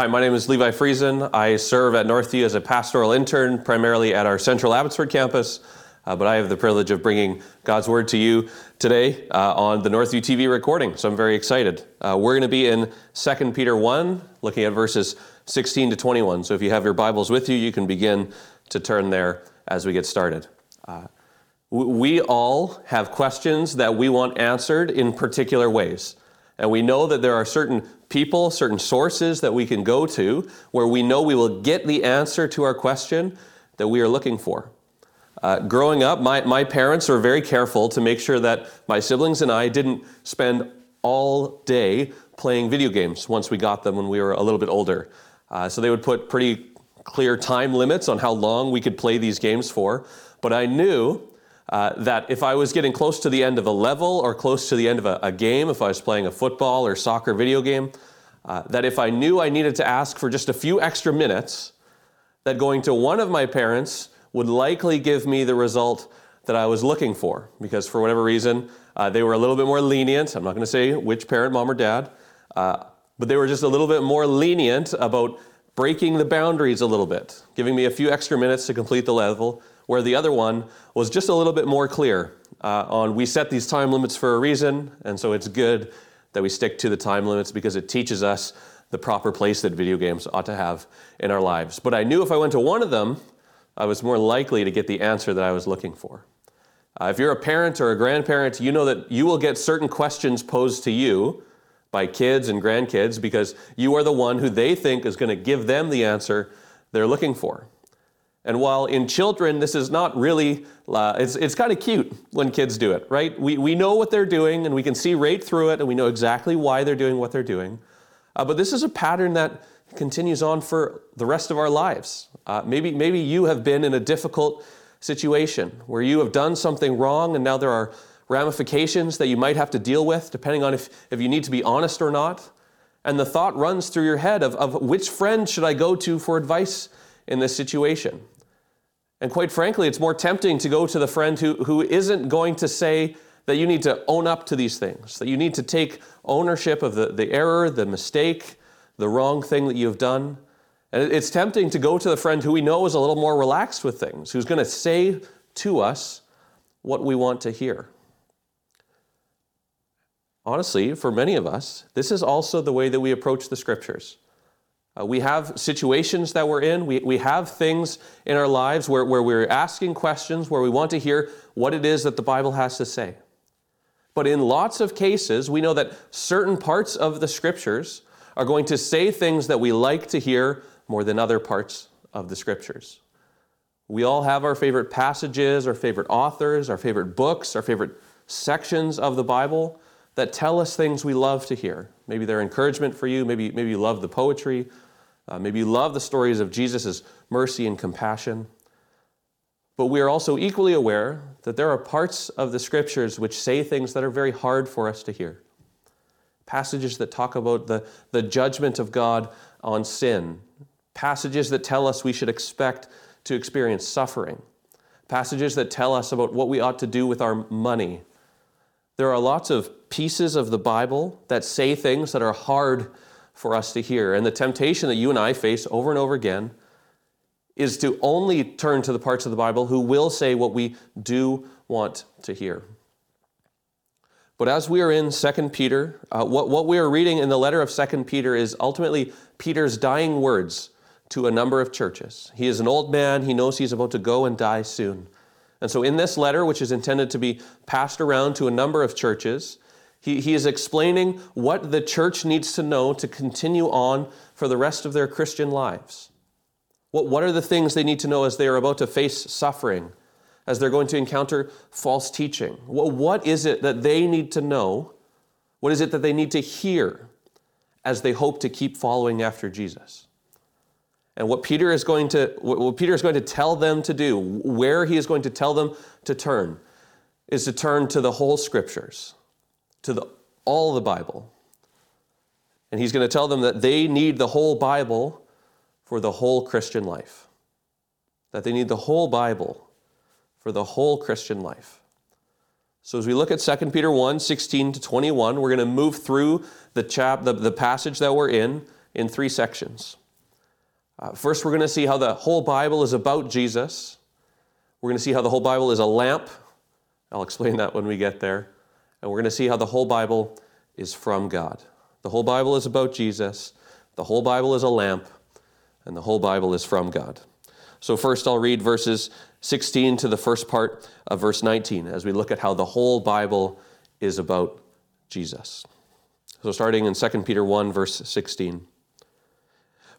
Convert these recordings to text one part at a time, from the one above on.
Hi, my name is Levi Friesen. I serve at Northview as a pastoral intern, primarily at our Central Abbotsford campus. Uh, but I have the privilege of bringing God's Word to you today uh, on the Northview TV recording, so I'm very excited. Uh, we're going to be in 2 Peter 1, looking at verses 16 to 21. So if you have your Bibles with you, you can begin to turn there as we get started. Uh, we all have questions that we want answered in particular ways. And we know that there are certain people, certain sources that we can go to where we know we will get the answer to our question that we are looking for. Uh, growing up, my, my parents were very careful to make sure that my siblings and I didn't spend all day playing video games once we got them when we were a little bit older. Uh, so they would put pretty clear time limits on how long we could play these games for. But I knew uh, that if I was getting close to the end of a level or close to the end of a, a game, if I was playing a football or soccer video game, uh, that if I knew I needed to ask for just a few extra minutes, that going to one of my parents would likely give me the result that I was looking for. Because for whatever reason, uh, they were a little bit more lenient. I'm not going to say which parent, mom or dad, uh, but they were just a little bit more lenient about breaking the boundaries a little bit, giving me a few extra minutes to complete the level where the other one was just a little bit more clear uh, on we set these time limits for a reason, and so it's good that we stick to the time limits because it teaches us the proper place that video games ought to have in our lives. But I knew if I went to one of them, I was more likely to get the answer that I was looking for. Uh, if you're a parent or a grandparent, you know that you will get certain questions posed to you by kids and grandkids because you are the one who they think is going to give them the answer they're looking for. And while in children, this is not really, uh, it's, it's kind of cute when kids do it, right? We, we know what they're doing and we can see right through it and we know exactly why they're doing what they're doing. Uh, but this is a pattern that continues on for the rest of our lives. Uh, maybe, maybe you have been in a difficult situation where you have done something wrong and now there are ramifications that you might have to deal with, depending on if, if you need to be honest or not. And the thought runs through your head of, of which friend should I go to for advice in this situation. And quite frankly, it's more tempting to go to the friend who, who isn't going to say that you need to own up to these things, that you need to take ownership of the, the error, the mistake, the wrong thing that you've done. And it's tempting to go to the friend who we know is a little more relaxed with things, who's going to say to us what we want to hear. Honestly, for many of us, this is also the way that we approach the scriptures. Uh, we have situations that we're in. We, we have things in our lives where, where we're asking questions, where we want to hear what it is that the Bible has to say. But in lots of cases, we know that certain parts of the scriptures are going to say things that we like to hear more than other parts of the scriptures. We all have our favorite passages, our favorite authors, our favorite books, our favorite sections of the Bible that tell us things we love to hear. Maybe they're encouragement for you. Maybe, maybe you love the poetry. Uh, maybe you love the stories of Jesus' mercy and compassion. But we are also equally aware that there are parts of the scriptures which say things that are very hard for us to hear. Passages that talk about the, the judgment of God on sin. Passages that tell us we should expect to experience suffering. Passages that tell us about what we ought to do with our money. There are lots of pieces of the Bible that say things that are hard for us to hear. And the temptation that you and I face over and over again is to only turn to the parts of the Bible who will say what we do want to hear. But as we are in 2 Peter, uh, what, what we are reading in the letter of 2 Peter is ultimately Peter's dying words to a number of churches. He is an old man, he knows he's about to go and die soon. And so, in this letter, which is intended to be passed around to a number of churches, he, he is explaining what the church needs to know to continue on for the rest of their Christian lives. What, what are the things they need to know as they are about to face suffering, as they're going to encounter false teaching? What, what is it that they need to know? What is it that they need to hear as they hope to keep following after Jesus? And what Peter is going to what Peter is going to tell them to do, where he is going to tell them to turn, is to turn to the whole scriptures to the, all the Bible. And he's going to tell them that they need the whole Bible for the whole Christian life. That they need the whole Bible for the whole Christian life. So as we look at 2 Peter 1, 16 to 21, we're going to move through the chap the, the passage that we're in in three sections. Uh, first, we're going to see how the whole Bible is about Jesus. We're going to see how the whole Bible is a lamp. I'll explain that when we get there. And we're going to see how the whole Bible is from God. The whole Bible is about Jesus, the whole Bible is a lamp, and the whole Bible is from God. So, first, I'll read verses 16 to the first part of verse 19 as we look at how the whole Bible is about Jesus. So, starting in 2 Peter 1, verse 16.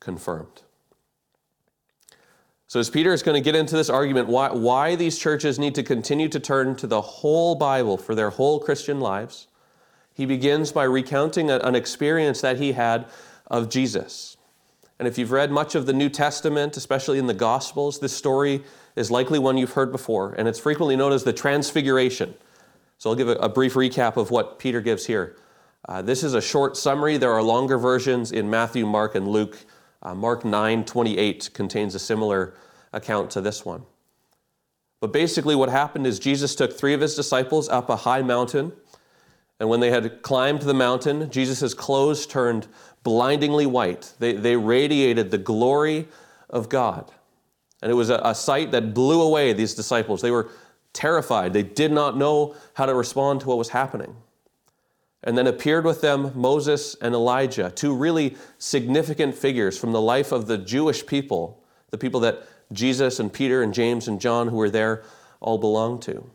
confirmed. So, as Peter is going to get into this argument, why, why these churches need to continue to turn to the whole Bible for their whole Christian lives, he begins by recounting an experience that he had of Jesus. And if you've read much of the New Testament, especially in the Gospels, this story is likely one you've heard before, and it's frequently known as the Transfiguration. So I'll give a, a brief recap of what Peter gives here. Uh, this is a short summary. There are longer versions in Matthew, Mark, and Luke. Uh, Mark 9 28 contains a similar account to this one. But basically, what happened is Jesus took three of his disciples up a high mountain and when they had climbed the mountain, Jesus' clothes turned blindingly white. They, they radiated the glory of God. And it was a, a sight that blew away these disciples. They were terrified. They did not know how to respond to what was happening. And then appeared with them Moses and Elijah, two really significant figures from the life of the Jewish people, the people that Jesus and Peter and James and John, who were there, all belonged to.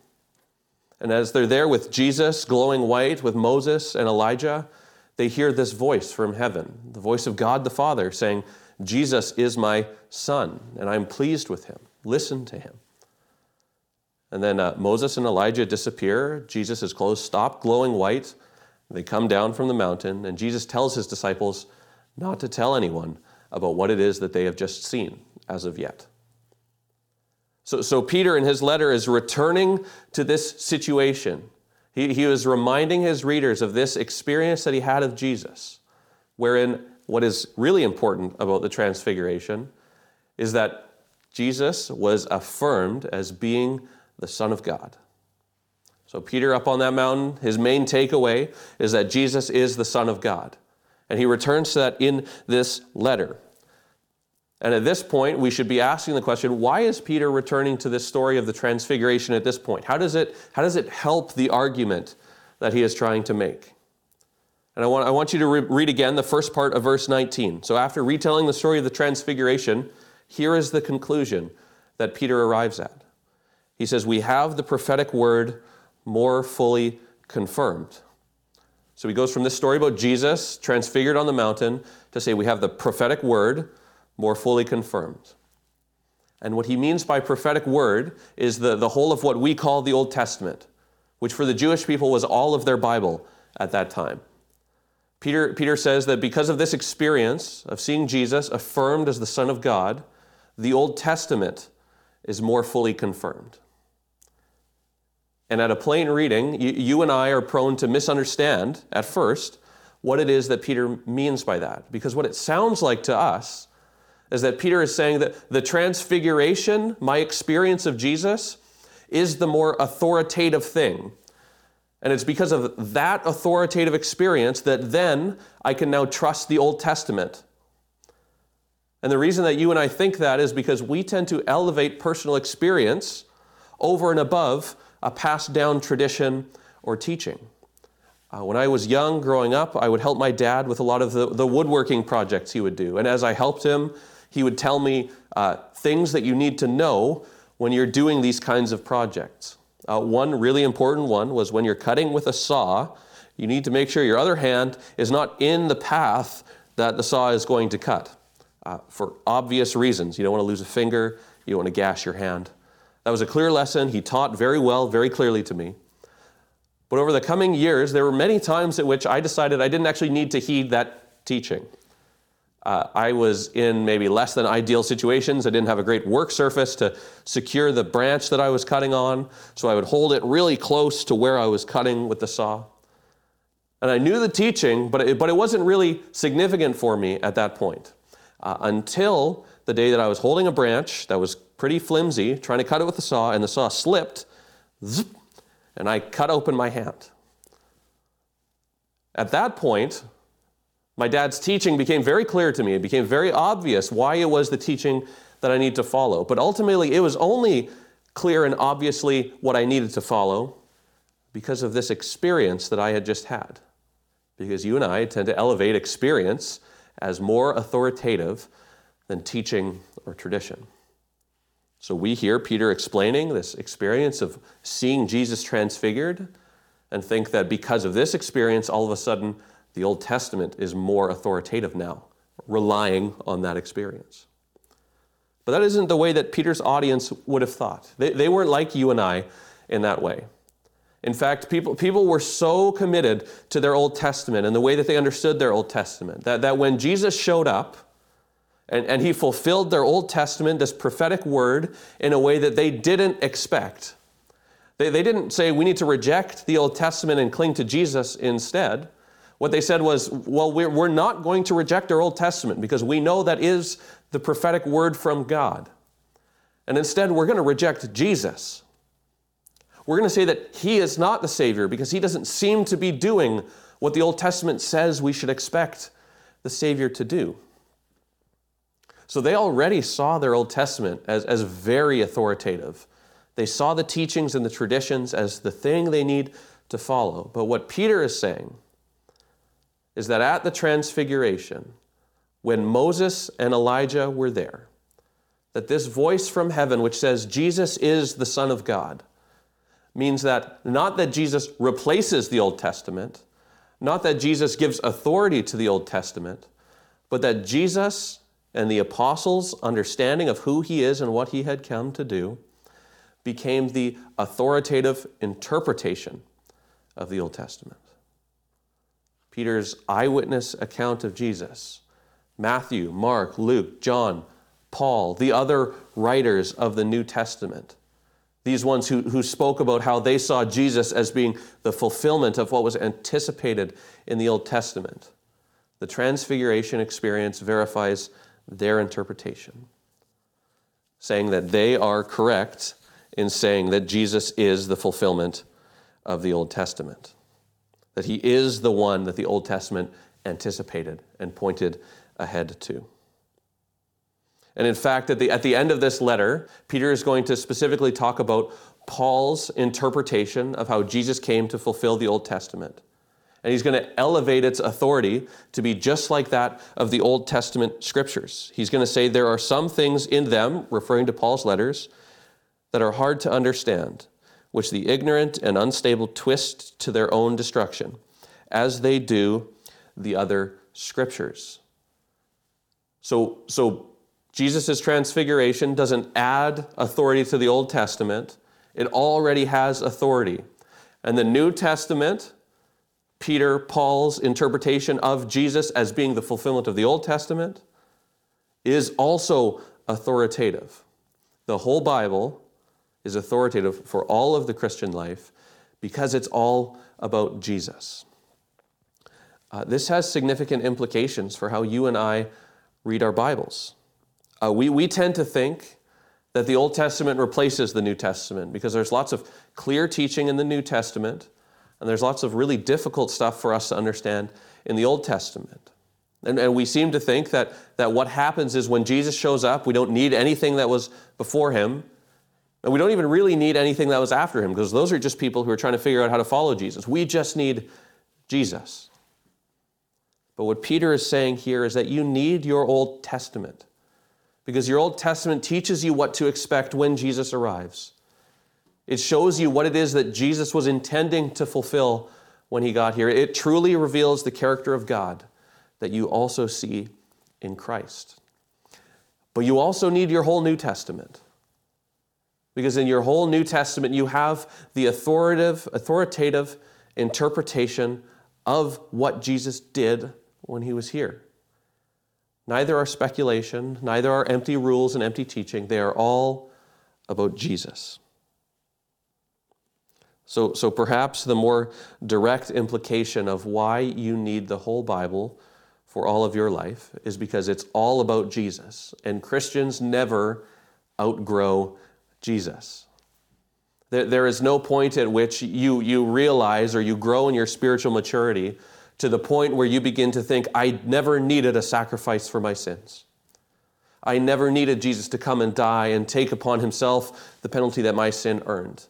And as they're there with Jesus, glowing white, with Moses and Elijah, they hear this voice from heaven, the voice of God the Father, saying, Jesus is my son, and I'm pleased with him. Listen to him. And then uh, Moses and Elijah disappear. Jesus' clothes stop glowing white. They come down from the mountain, and Jesus tells his disciples not to tell anyone about what it is that they have just seen as of yet. So, so Peter in his letter is returning to this situation. He, he was reminding his readers of this experience that he had of Jesus, wherein what is really important about the transfiguration is that Jesus was affirmed as being the Son of God. So, Peter up on that mountain, his main takeaway is that Jesus is the Son of God. And he returns to that in this letter. And at this point, we should be asking the question why is Peter returning to this story of the transfiguration at this point? How does it, how does it help the argument that he is trying to make? And I want, I want you to re- read again the first part of verse 19. So, after retelling the story of the transfiguration, here is the conclusion that Peter arrives at. He says, We have the prophetic word more fully confirmed. So, he goes from this story about Jesus transfigured on the mountain to say, We have the prophetic word more fully confirmed. And what he means by prophetic word is the, the whole of what we call the Old Testament, which for the Jewish people was all of their Bible at that time. Peter, Peter says that because of this experience of seeing Jesus affirmed as the Son of God, the Old Testament is more fully confirmed. And at a plain reading, you, you and I are prone to misunderstand at first what it is that Peter means by that. Because what it sounds like to us is that Peter is saying that the transfiguration, my experience of Jesus, is the more authoritative thing. And it's because of that authoritative experience that then I can now trust the Old Testament. And the reason that you and I think that is because we tend to elevate personal experience over and above a passed down tradition or teaching. Uh, when I was young, growing up, I would help my dad with a lot of the, the woodworking projects he would do. And as I helped him, he would tell me uh, things that you need to know when you're doing these kinds of projects. Uh, one really important one was when you're cutting with a saw, you need to make sure your other hand is not in the path that the saw is going to cut. Uh, for obvious reasons. You don't want to lose a finger, you don't want to gash your hand. That was a clear lesson. He taught very well, very clearly to me. But over the coming years, there were many times at which I decided I didn't actually need to heed that teaching. Uh, I was in maybe less than ideal situations. I didn't have a great work surface to secure the branch that I was cutting on, so I would hold it really close to where I was cutting with the saw. And I knew the teaching, but it, but it wasn't really significant for me at that point uh, until the day that I was holding a branch that was pretty flimsy, trying to cut it with the saw, and the saw slipped, zip, and I cut open my hand. At that point, my dad's teaching became very clear to me. It became very obvious why it was the teaching that I need to follow. But ultimately, it was only clear and obviously what I needed to follow because of this experience that I had just had. Because you and I tend to elevate experience as more authoritative than teaching or tradition. So we hear Peter explaining this experience of seeing Jesus transfigured and think that because of this experience, all of a sudden, the Old Testament is more authoritative now, relying on that experience. But that isn't the way that Peter's audience would have thought. They, they weren't like you and I in that way. In fact, people, people were so committed to their Old Testament and the way that they understood their Old Testament that, that when Jesus showed up and, and he fulfilled their Old Testament, this prophetic word, in a way that they didn't expect, they, they didn't say we need to reject the Old Testament and cling to Jesus instead. What they said was, well, we're, we're not going to reject our Old Testament because we know that is the prophetic word from God. And instead, we're going to reject Jesus. We're going to say that he is not the Savior because he doesn't seem to be doing what the Old Testament says we should expect the Savior to do. So they already saw their Old Testament as, as very authoritative. They saw the teachings and the traditions as the thing they need to follow. But what Peter is saying is that at the Transfiguration, when Moses and Elijah were there, that this voice from heaven, which says Jesus is the Son of God, means that not that Jesus replaces the Old Testament, not that Jesus gives authority to the Old Testament, but that Jesus and the apostles' understanding of who he is and what he had come to do became the authoritative interpretation of the Old Testament. Peter's eyewitness account of Jesus, Matthew, Mark, Luke, John, Paul, the other writers of the New Testament, these ones who, who spoke about how they saw Jesus as being the fulfillment of what was anticipated in the Old Testament. The Transfiguration experience verifies their interpretation, saying that they are correct in saying that Jesus is the fulfillment of the Old Testament that he is the one that the Old Testament anticipated and pointed ahead to. And in fact, at the, at the end of this letter, Peter is going to specifically talk about Paul's interpretation of how Jesus came to fulfill the Old Testament. And he's going to elevate its authority to be just like that of the Old Testament scriptures. He's going to say there are some things in them, referring to Paul's letters, that are hard to understand which the ignorant and unstable twist to their own destruction, as they do the other scriptures. So, so Jesus' transfiguration doesn't add authority to the Old Testament, it already has authority. And the New Testament, Peter, Paul's interpretation of Jesus as being the fulfillment of the Old Testament, is also authoritative. The whole Bible is authoritative for all of the Christian life because it's all about Jesus. Uh, this has significant implications for how you and I read our Bibles. Uh, we, we tend to think that the Old Testament replaces the New Testament because there's lots of clear teaching in the New Testament, and there's lots of really difficult stuff for us to understand in the Old Testament. And, and we seem to think that, that what happens is when Jesus shows up, we don't need anything that was before him. And we don't even really need anything that was after him because those are just people who are trying to figure out how to follow Jesus. We just need Jesus. But what Peter is saying here is that you need your Old Testament because your Old Testament teaches you what to expect when Jesus arrives. It shows you what it is that Jesus was intending to fulfill when he got here. It truly reveals the character of God that you also see in Christ. But you also need your whole New Testament. Because in your whole New Testament, you have the authoritative, authoritative interpretation of what Jesus did when he was here. neither are speculation, neither are empty rules and empty teaching. They are all about Jesus. So, so perhaps the more direct implication of why you need the whole Bible for all of your life is because it's all about Jesus. And Christians never outgrow Jesus. There, there is no point at which you, you realize or you grow in your spiritual maturity to the point where you begin to think, I never needed a sacrifice for my sins. I never needed Jesus to come and die and take upon himself the penalty that my sin earned.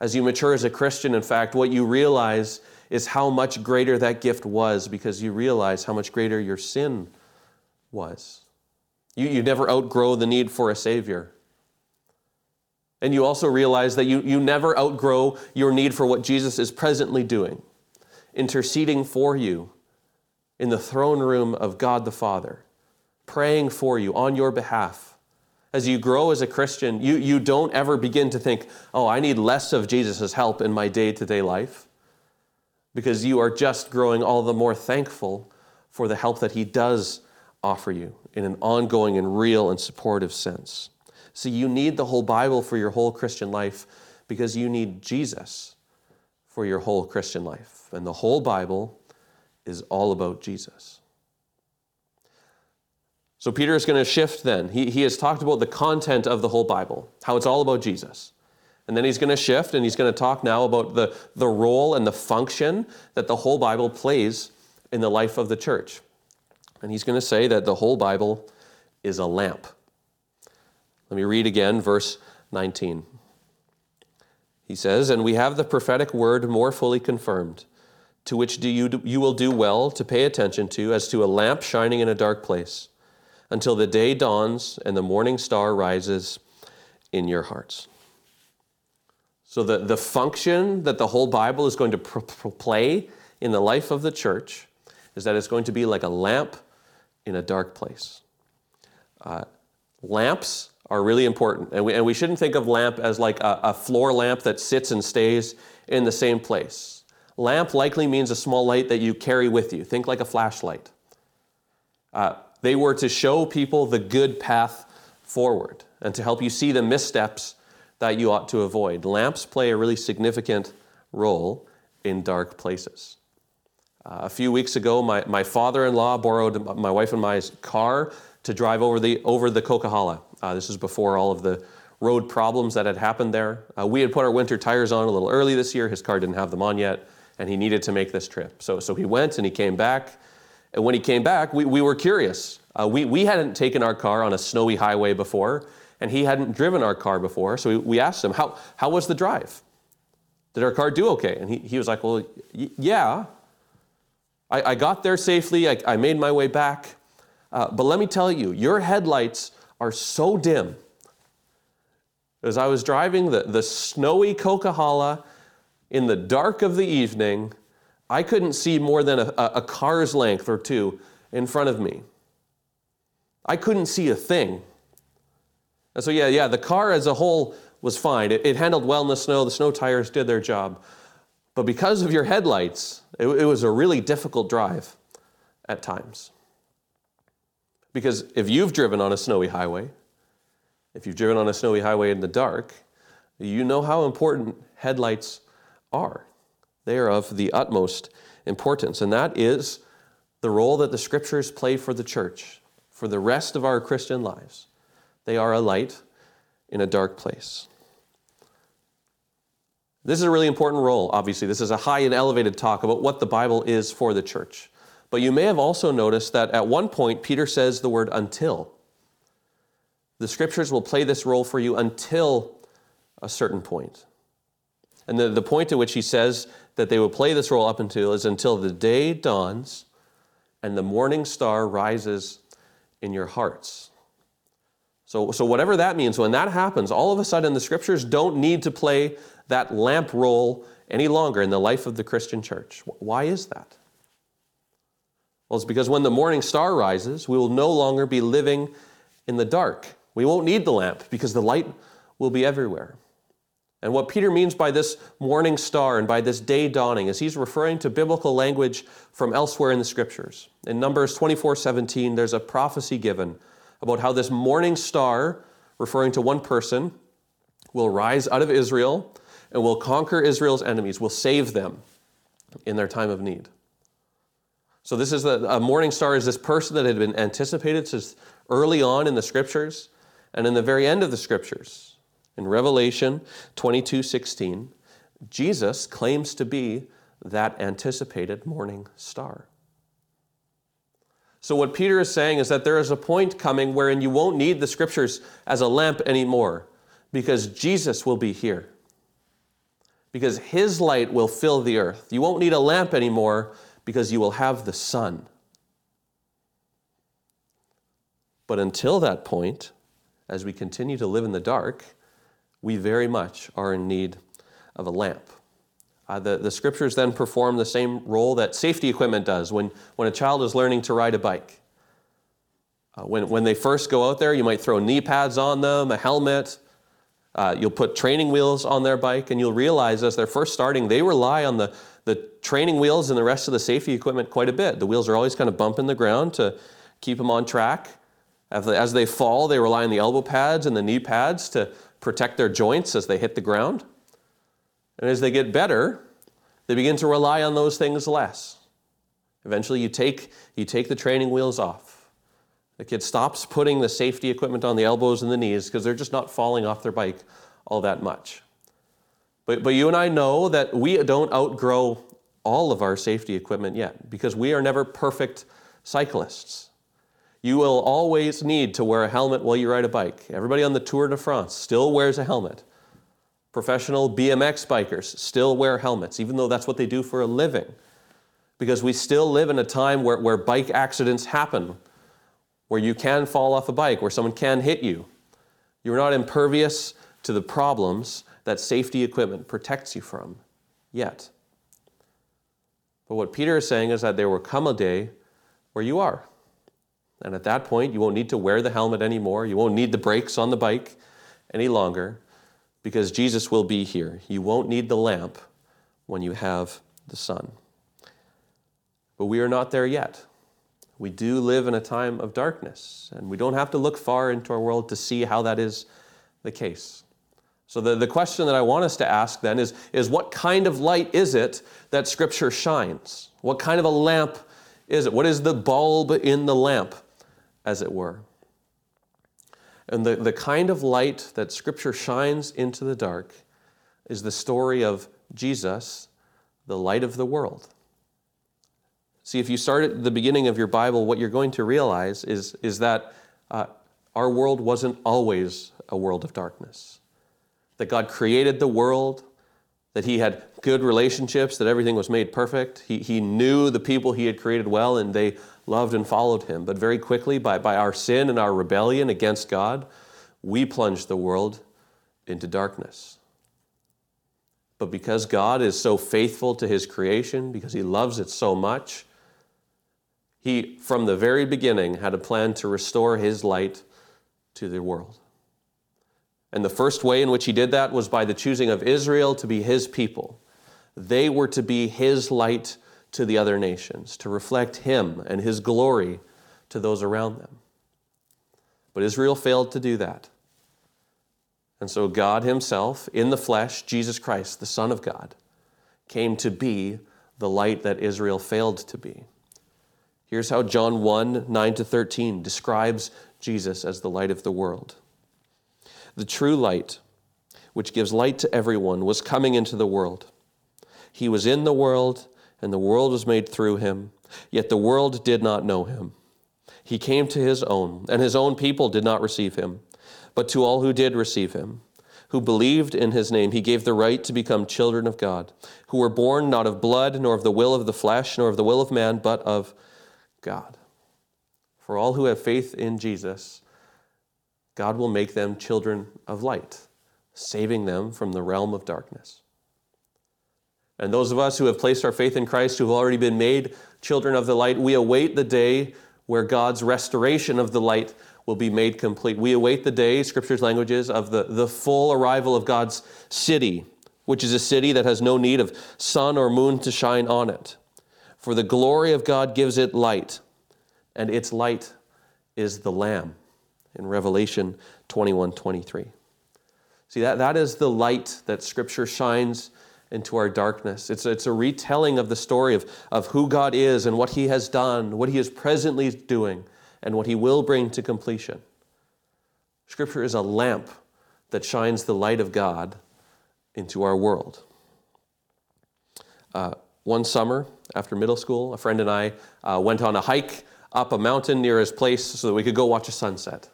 As you mature as a Christian, in fact, what you realize is how much greater that gift was because you realize how much greater your sin was. You, you never outgrow the need for a Savior. And you also realize that you, you never outgrow your need for what Jesus is presently doing, interceding for you in the throne room of God the Father, praying for you on your behalf. As you grow as a Christian, you, you don't ever begin to think, oh, I need less of Jesus' help in my day to day life, because you are just growing all the more thankful for the help that He does offer you in an ongoing and real and supportive sense. So you need the whole Bible for your whole Christian life because you need Jesus for your whole Christian life. And the whole Bible is all about Jesus. So Peter is going to shift then. He, he has talked about the content of the whole Bible, how it's all about Jesus. And then he's going to shift and he's going to talk now about the, the role and the function that the whole Bible plays in the life of the church. And he's going to say that the whole Bible is a lamp. Let me read again verse 19. He says, And we have the prophetic word more fully confirmed, to which do you, you will do well to pay attention to, as to a lamp shining in a dark place, until the day dawns and the morning star rises in your hearts. So, the, the function that the whole Bible is going to pr- pr- play in the life of the church is that it's going to be like a lamp in a dark place. Uh, lamps are really important. And we, and we shouldn't think of lamp as like a, a floor lamp that sits and stays in the same place. Lamp likely means a small light that you carry with you. Think like a flashlight. Uh, they were to show people the good path forward and to help you see the missteps that you ought to avoid. Lamps play a really significant role in dark places. Uh, a few weeks ago, my, my father in law borrowed my wife and my car to drive over the, over the Coquihalla. Uh, this is before all of the road problems that had happened there. Uh, we had put our winter tires on a little early this year. His car didn't have them on yet, and he needed to make this trip. So, so he went and he came back. And when he came back, we, we were curious. Uh, we, we hadn't taken our car on a snowy highway before, and he hadn't driven our car before. So we, we asked him, how, how was the drive? Did our car do okay? And he, he was like, Well, y- yeah. I, I got there safely. I, I made my way back. Uh, but let me tell you, your headlights are so dim. As I was driving the, the snowy Coquihalla in the dark of the evening, I couldn't see more than a, a car's length or two in front of me. I couldn't see a thing. And so, yeah, yeah, the car as a whole was fine. It, it handled well in the snow, the snow tires did their job. But because of your headlights, it, it was a really difficult drive at times. Because if you've driven on a snowy highway, if you've driven on a snowy highway in the dark, you know how important headlights are. They are of the utmost importance, and that is the role that the scriptures play for the church, for the rest of our Christian lives. They are a light in a dark place. This is a really important role, obviously. This is a high and elevated talk about what the Bible is for the church. But you may have also noticed that at one point, Peter says the word until. The scriptures will play this role for you until a certain point. And the, the point at which he says that they will play this role up until is until the day dawns and the morning star rises in your hearts. So, so whatever that means, when that happens, all of a sudden the scriptures don't need to play that lamp role any longer in the life of the Christian church. Why is that? Well, it's because when the morning star rises, we will no longer be living in the dark. We won't need the lamp because the light will be everywhere. And what Peter means by this morning star and by this day dawning is he's referring to biblical language from elsewhere in the scriptures. In Numbers 24 17, there's a prophecy given about how this morning star, referring to one person, will rise out of Israel and will conquer Israel's enemies, will save them in their time of need. So, this is a, a morning star is this person that had been anticipated since early on in the scriptures and in the very end of the scriptures. In Revelation 22 16, Jesus claims to be that anticipated morning star. So, what Peter is saying is that there is a point coming wherein you won't need the scriptures as a lamp anymore because Jesus will be here. Because his light will fill the earth. You won't need a lamp anymore because you will have the sun. But until that point, as we continue to live in the dark, we very much are in need of a lamp. Uh, the, the scriptures then perform the same role that safety equipment does when, when a child is learning to ride a bike. Uh, when, when they first go out there, you might throw knee pads on them, a helmet. Uh, you'll put training wheels on their bike, and you'll realize as they're first starting, they rely on the, the training wheels and the rest of the safety equipment quite a bit. The wheels are always kind of bumping the ground to keep them on track. As they fall, they rely on the elbow pads and the knee pads to protect their joints as they hit the ground. And as they get better, they begin to rely on those things less. Eventually, you take, you take the training wheels off. The kid stops putting the safety equipment on the elbows and the knees because they're just not falling off their bike all that much. But, but you and I know that we don't outgrow all of our safety equipment yet because we are never perfect cyclists. You will always need to wear a helmet while you ride a bike. Everybody on the Tour de France still wears a helmet. Professional BMX bikers still wear helmets, even though that's what they do for a living. Because we still live in a time where, where bike accidents happen, where you can fall off a bike, where someone can hit you. You're not impervious to the problems that safety equipment protects you from yet. But what Peter is saying is that there will come a day where you are. And at that point, you won't need to wear the helmet anymore. You won't need the brakes on the bike any longer because Jesus will be here. You won't need the lamp when you have the sun. But we are not there yet. We do live in a time of darkness, and we don't have to look far into our world to see how that is the case. So, the, the question that I want us to ask then is, is what kind of light is it that Scripture shines? What kind of a lamp is it? What is the bulb in the lamp? As it were. And the, the kind of light that Scripture shines into the dark is the story of Jesus, the light of the world. See, if you start at the beginning of your Bible, what you're going to realize is, is that uh, our world wasn't always a world of darkness. That God created the world, that He had good relationships, that everything was made perfect. He, he knew the people He had created well, and they loved and followed him. But very quickly, by, by our sin and our rebellion against God, we plunged the world into darkness. But because God is so faithful to his creation, because he loves it so much, he, from the very beginning, had a plan to restore his light to the world. And the first way in which he did that was by the choosing of Israel to be his people. They were to be his light to the other nations, to reflect Him and His glory to those around them. But Israel failed to do that. And so God Himself, in the flesh, Jesus Christ, the Son of God, came to be the light that Israel failed to be. Here's how John 1 9 to 13 describes Jesus as the light of the world. The true light, which gives light to everyone, was coming into the world. He was in the world, and the world was made through him, yet the world did not know him. He came to his own, and his own people did not receive him. But to all who did receive him, who believed in his name, he gave the right to become children of God, who were born not of blood, nor of the will of the flesh, nor of the will of man, but of God. For all who have faith in Jesus, God will make them children of light, saving them from the realm of darkness. And those of us who have placed our faith in Christ, who have already been made children of the light, we await the day where God's restoration of the light will be made complete. We await the day, Scripture's languages, of the, the full arrival of God's city, which is a city that has no need of sun or moon to shine on it. For the glory of God gives it light, and its light is the Lamb in Revelation 21 23. See, that, that is the light that Scripture shines into our darkness. It's, it's a retelling of the story of, of who God is and what He has done, what He is presently doing, and what He will bring to completion. Scripture is a lamp that shines the light of God into our world. Uh, one summer after middle school, a friend and I uh, went on a hike up a mountain near his place so that we could go watch a sunset.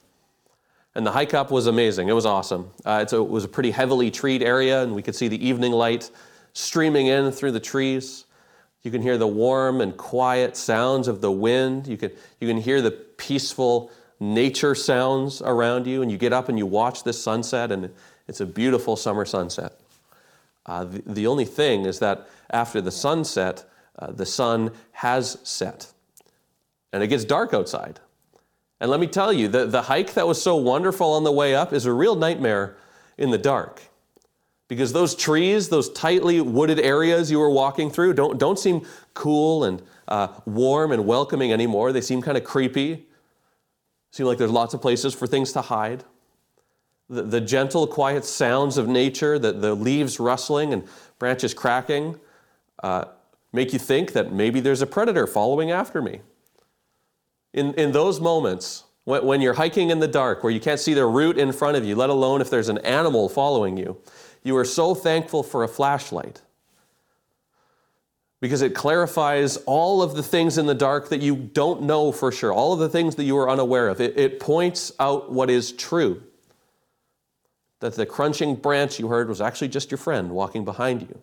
And the hike up was amazing. It was awesome. Uh, a, it was a pretty heavily treed area, and we could see the evening light streaming in through the trees. You can hear the warm and quiet sounds of the wind. You can, you can hear the peaceful nature sounds around you, and you get up and you watch this sunset, and it's a beautiful summer sunset. Uh, the, the, only thing is that after the sunset, uh, the sun has set, and it gets dark outside. And let me tell you, the, the hike that was so wonderful on the way up is a real nightmare in the dark. Because those trees, those tightly wooded areas you were walking through, don't, don't seem cool and uh, warm and welcoming anymore. They seem kind of creepy. Seem like there's lots of places for things to hide. The, the gentle, quiet sounds of nature, the, the leaves rustling and branches cracking, uh, make you think that maybe there's a predator following after me. In, in those moments, when, when you're hiking in the dark, where you can't see the route in front of you, let alone if there's an animal following you, you are so thankful for a flashlight because it clarifies all of the things in the dark that you don't know for sure, all of the things that you are unaware of. It, it, points out what is true that the crunching branch you heard was actually just your friend walking behind you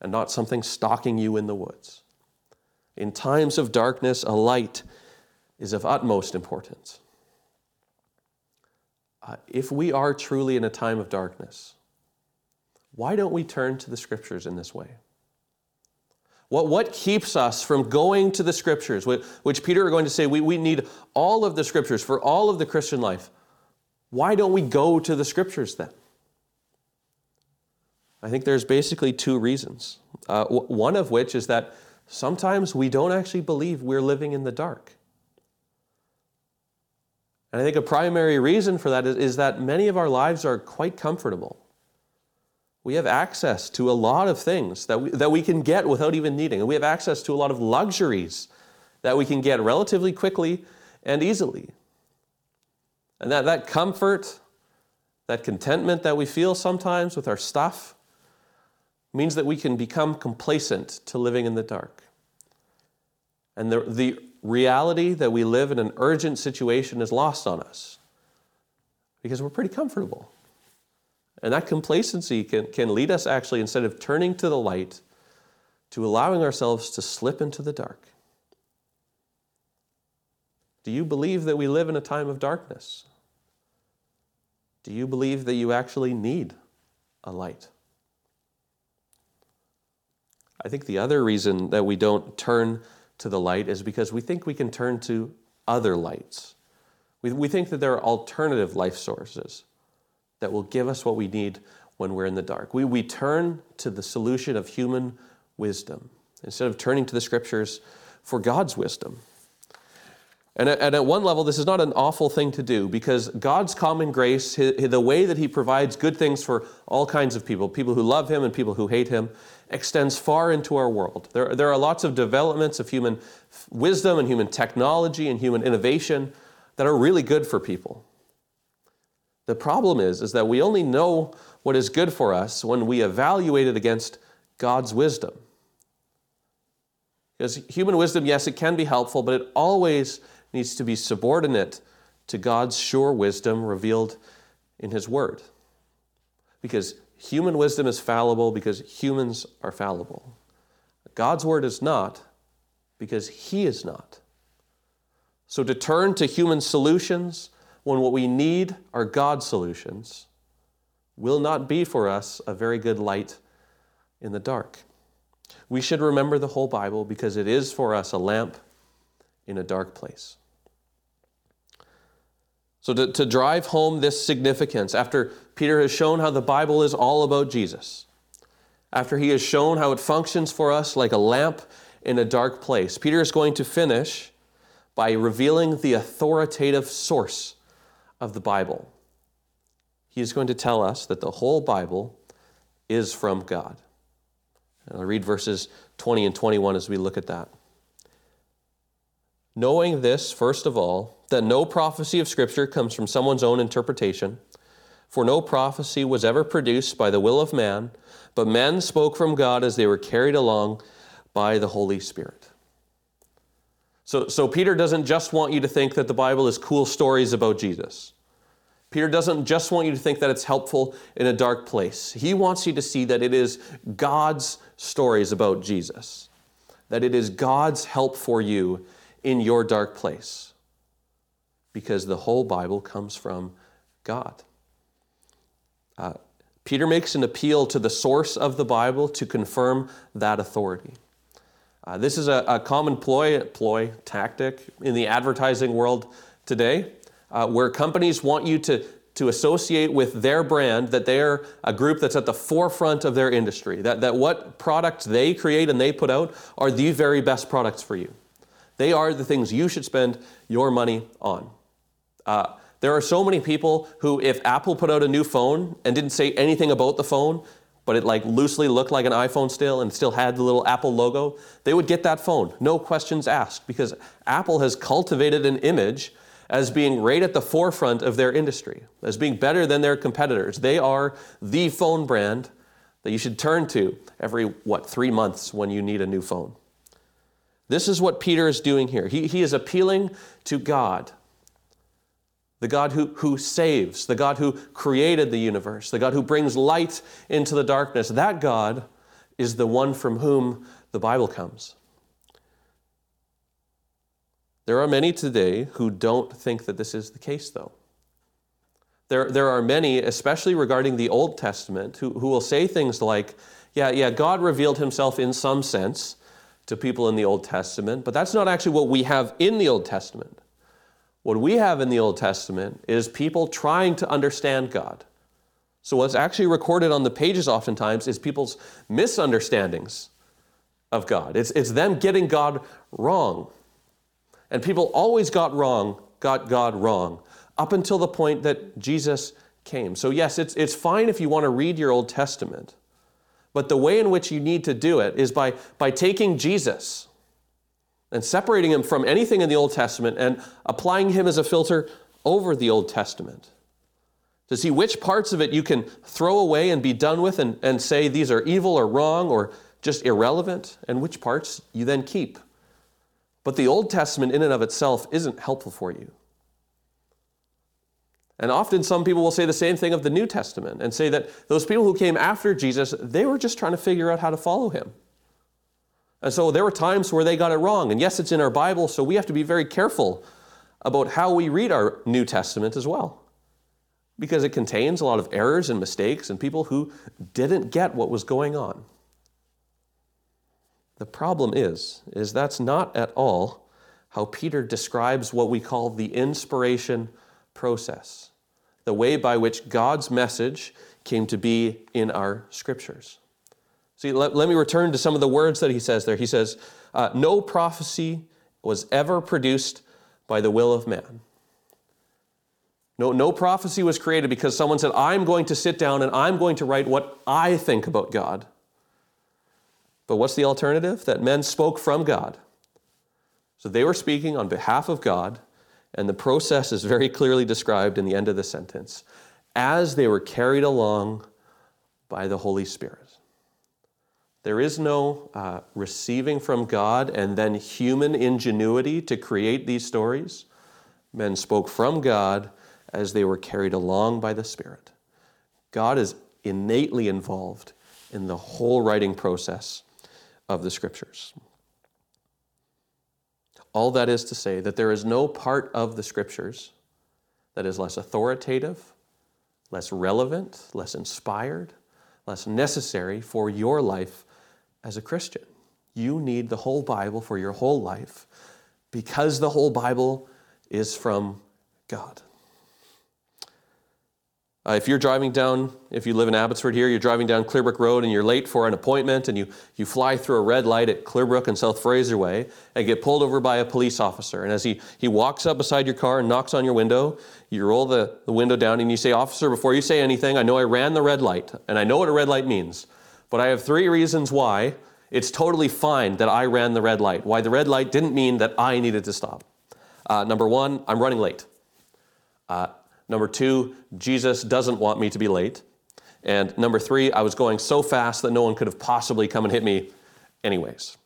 and not something stalking you in the woods. In times of darkness, a light is of utmost importance. Uh, if we are truly in a time of darkness, why don't we turn to the scriptures in this way? What, what keeps us from going to the scriptures, which, which Peter are going to say we, we need all of the scriptures for all of the Christian life? Why don't we go to the scriptures then? I think there's basically two reasons. Uh, w- one of which is that sometimes we don't actually believe we're living in the dark. And I think a primary reason for that is, is that many of our lives are quite comfortable. We have access to a lot of things that we, that we can get without even needing. And we have access to a lot of luxuries that we can get relatively quickly and easily. And that, that comfort, that contentment that we feel sometimes with our stuff, means that we can become complacent to living in the dark. And the, the reality that we live in an urgent situation is lost on us because we're pretty comfortable. And that complacency can, can lead us actually, instead of turning to the light, to allowing ourselves to slip into the dark. Do you believe that we live in a time of darkness? Do you believe that you actually need a light? I think the other reason that we don't turn to the light is because we think we can turn to other lights. We, we think that there are alternative life sources that will give us what we need when we're in the dark. We, we turn to the solution of human wisdom instead of turning to the scriptures for God's wisdom. And at, and at one level, this is not an awful thing to do because God's common grace, his, the way that He provides good things for all kinds of people, people who love Him and people who hate Him, extends far into our world. There, there are lots of developments of human wisdom and human technology and human innovation that are really good for people. The problem is, is that we only know what is good for us when we evaluate it against God's wisdom. Because human wisdom, yes, it can be helpful, but it always needs to be subordinate to God's sure wisdom revealed in His Word. Because human wisdom is fallible because humans are fallible. God's Word is not because He is not. So to turn to human solutions when what we need are God's solutions will not be for us a very good light in the dark. We should remember the whole Bible because it is for us a lamp in a dark place. So, to, to drive home this significance, after Peter has shown how the Bible is all about Jesus, after he has shown how it functions for us like a lamp in a dark place, Peter is going to finish by revealing the authoritative source of the Bible. He is going to tell us that the whole Bible is from God. And I'll read verses 20 and 21 as we look at that. Knowing this, first of all, that no prophecy of Scripture comes from someone's own interpretation, for no prophecy was ever produced by the will of man, but men spoke from God as they were carried along by the Holy Spirit. So, so Peter doesn't just want you to think that the Bible is cool stories about Jesus. Peter doesn't just want you to think that it's helpful in a dark place. He wants you to see that it is God's stories about Jesus, that it is God's help for you in your dark place, because the whole Bible comes from God. Uh, Peter makes an appeal to the source of the Bible to confirm that authority. Uh, this is a, a, common ploy, ploy tactic in the advertising world today, uh, where companies want you to to associate with their brand that they're a group that's at the forefront of their industry, that, that what products they create and they put out are the very best products for you. They are the things you should spend your money on. Uh, there are so many people who, if Apple put out a new phone and didn't say anything about the phone, but it like loosely looked like an iPhone still and still had the little Apple logo, they would get that phone, no questions asked, because Apple has cultivated an image as being right at the forefront of their industry, as being better than their competitors. They are the phone brand that you should turn to every, what, three months when you need a new phone. This is what Peter is doing here. He, he is appealing to God, the God who, who saves, the God who created the universe, the God who brings light into the darkness. That God is the one from whom the Bible comes. There are many today who don't think that this is the case, though. There, there are many, especially regarding the Old Testament, who, who will say things like, yeah, yeah, God revealed himself in some sense to people in the Old Testament, but that's not actually what we have in the Old Testament. What we have in the Old Testament is people trying to understand God. So, what's actually recorded on the pages oftentimes is people's misunderstandings of God. It's, it's them getting God wrong. And people always got wrong, got God wrong, up until the point that Jesus came. So, yes, it's, it's fine if you want to read your Old Testament, but the way in which you need to do it is by, by taking Jesus and separating him from anything in the Old Testament and applying him as a filter over the Old Testament to see which parts of it you can throw away and be done with and, and say these are evil or wrong or just irrelevant, and which parts you then keep but the Old Testament, in and of itself, isn't helpful for you. And often some people will say the same thing of the New Testament and say that those people who came after Jesus, they were just trying to figure out how to follow him. And so there were times where they got it wrong. And yes, it's in our Bible, so we have to be very careful about how we read our New Testament as well. Because it contains a lot of errors and mistakes and people who didn't get what was going on. The problem is, is that's not at all how Peter describes what we call the inspiration process, the way by which God's message came to be in our scriptures. See, let, let me return to some of the words that he says there. He says, uh, No prophecy was ever produced by the will of man. No, no prophecy was created because someone said, I'm going to sit down and I'm going to write what I think about God. But what's the alternative? That men spoke from God. So they were speaking on behalf of God, and the process is very clearly described in the end of the sentence as they were carried along by the Holy Spirit. There is no uh, receiving from God and then human ingenuity to create these stories. Men spoke from God as they were carried along by the Spirit. God is innately involved in the whole writing process of the Scriptures. All that is to say that there is no part of the Scriptures that is less authoritative, less relevant, less inspired, less necessary for your life as a Christian. You need the whole Bible for your whole life because the whole Bible is from God. Uh, if you're driving down, if you live in Abbotsford here, you're driving down Clearbrook Road and you're late for an appointment and you, you fly through a red light at Clearbrook and South Fraser Way and get pulled over by a police officer. And as he, he walks up beside your car and knocks on your window, you roll the, the window down and you say, Officer, before you say anything, I know I ran the red light and I know what a red light means, but I have three reasons why it's totally fine that I ran the red light, why the red light didn't mean that I needed to stop. Uh, number one, I'm running late. Uh, Number two, Jesus doesn't want me to be late. And number three, I was going so fast that no one could have possibly come and hit me anyways.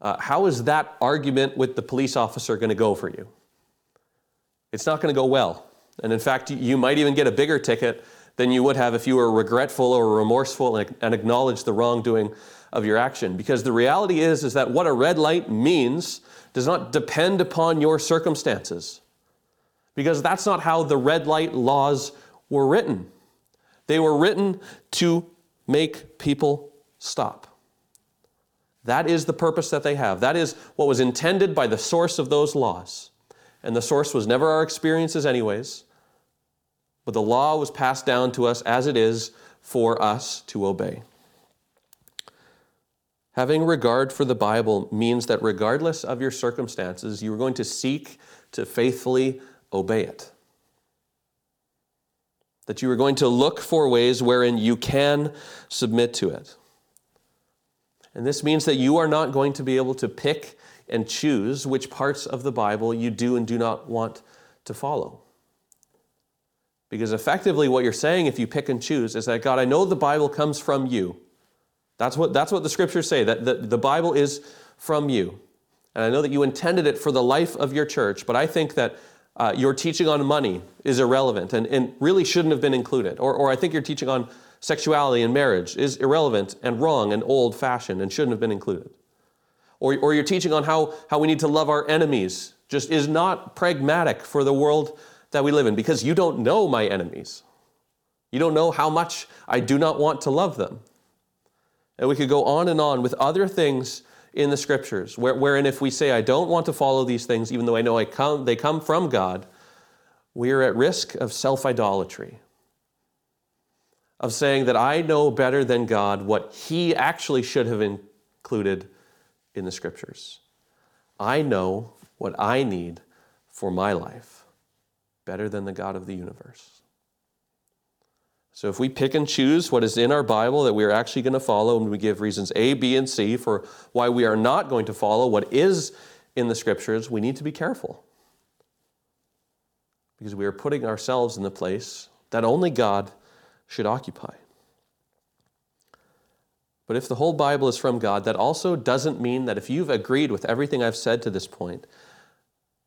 Uh, how is that argument with the police officer going to go for you? It's not going to go well. And in fact, you might even get a bigger ticket than you would have if you were regretful or remorseful and, and acknowledged the wrongdoing of your action. Because the reality is, is that what a red light means does not depend upon your circumstances because that's not how the red light laws were written. They were written to make people stop. That is the purpose that they have. That is what was intended by the source of those laws. And the source was never our experiences, anyways, but the law was passed down to us as it is for us to obey. Having regard for the Bible means that regardless of your circumstances, you are going to seek to faithfully obey it. That you are going to look for ways wherein you can submit to it. And this means that you are not going to be able to pick and choose which parts of the Bible you do and do not want to follow. Because effectively, what you're saying if you pick and choose is that, God, I know the Bible comes from you. That's what, that's what the scriptures say, that the, the Bible is from you. And I know that you intended it for the life of your church, but I think that uh, your teaching on money is irrelevant and, and really shouldn't have been included. Or, or I think your teaching on sexuality and marriage is irrelevant and wrong and old fashioned and shouldn't have been included. Or, or your teaching on how, how we need to love our enemies just is not pragmatic for the world that we live in because you don't know my enemies. You don't know how much I do not want to love them. And we could go on and on with other things in the scriptures, where, wherein if we say, I don't want to follow these things, even though I know I come, they come from God, we are at risk of self idolatry, of saying that I know better than God what He actually should have included in the scriptures. I know what I need for my life better than the God of the universe. So if we pick and choose what is in our Bible that we are actually going to follow, and we give reasons A, B, and C for why we are not going to follow what is in the Scriptures, we need to be careful. Because we are putting ourselves in the place that only God should occupy. But if the whole Bible is from God, that also doesn't mean that if you've agreed with everything I've said to this point,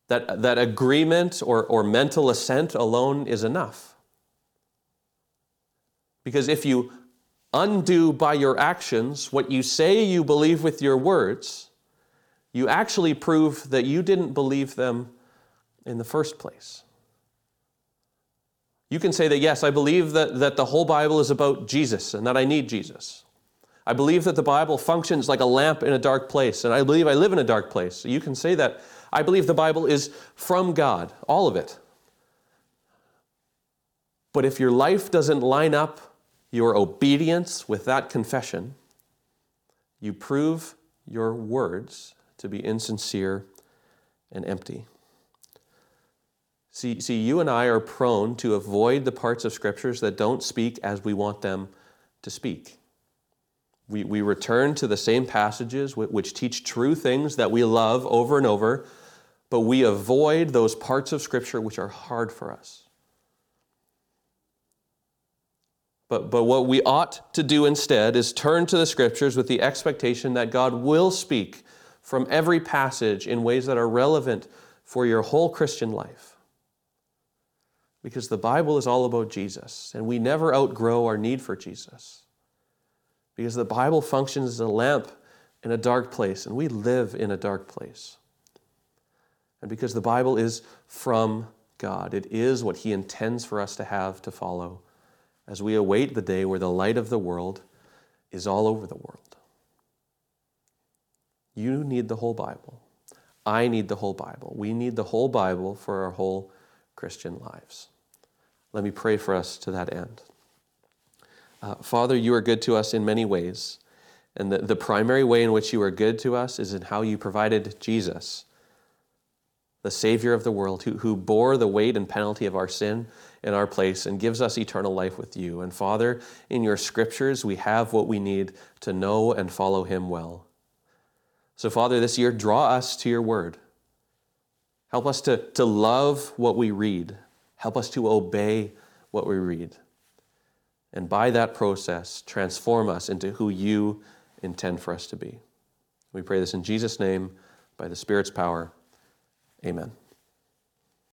that, that agreement or, or mental assent alone is enough. Because if you undo by your actions what you say you believe with your words, you actually prove that you didn't believe them in the first place. You can say that, yes, I believe that, that the whole Bible is about Jesus and that I need Jesus. I believe that the Bible functions like a lamp in a dark place, and I believe I live in a dark place. You can say that. I believe the Bible is from God, all of it. But if your life doesn't line up your obedience with that confession, you prove your words to be insincere and empty. See, see, you and I are prone to avoid the parts of scriptures that don't speak as we want them to speak. We, we return to the same passages which teach true things that we love over and over, but we avoid those parts of scripture which are hard for us. But, but what we ought to do instead is turn to the scriptures with the expectation that God will speak from every passage in ways that are relevant for your whole Christian life. Because the Bible is all about Jesus, and we never outgrow our need for Jesus. Because the Bible functions as a lamp in a dark place, and we live in a dark place. And because the Bible is from God, it is what He intends for us to have to follow as we await the day where the light of the world is all over the world. You need the whole Bible. I need the whole Bible. We need the whole Bible for our whole Christian lives. Let me pray for us to that end. Uh, Father, you are good to us in many ways. And the, the primary way in which you are good to us is in how you provided Jesus, the Savior of the world, who, who bore the weight and penalty of our sin in our place and gives us eternal life with you. And Father, in your scriptures, we have what we need to know and follow him well. So, Father, this year, draw us to your word. Help us to, to love what we read. Help us to obey what we read. And by that process, transform us into who you intend for us to be. We pray this in Jesus' name, by the Spirit's power. Amen.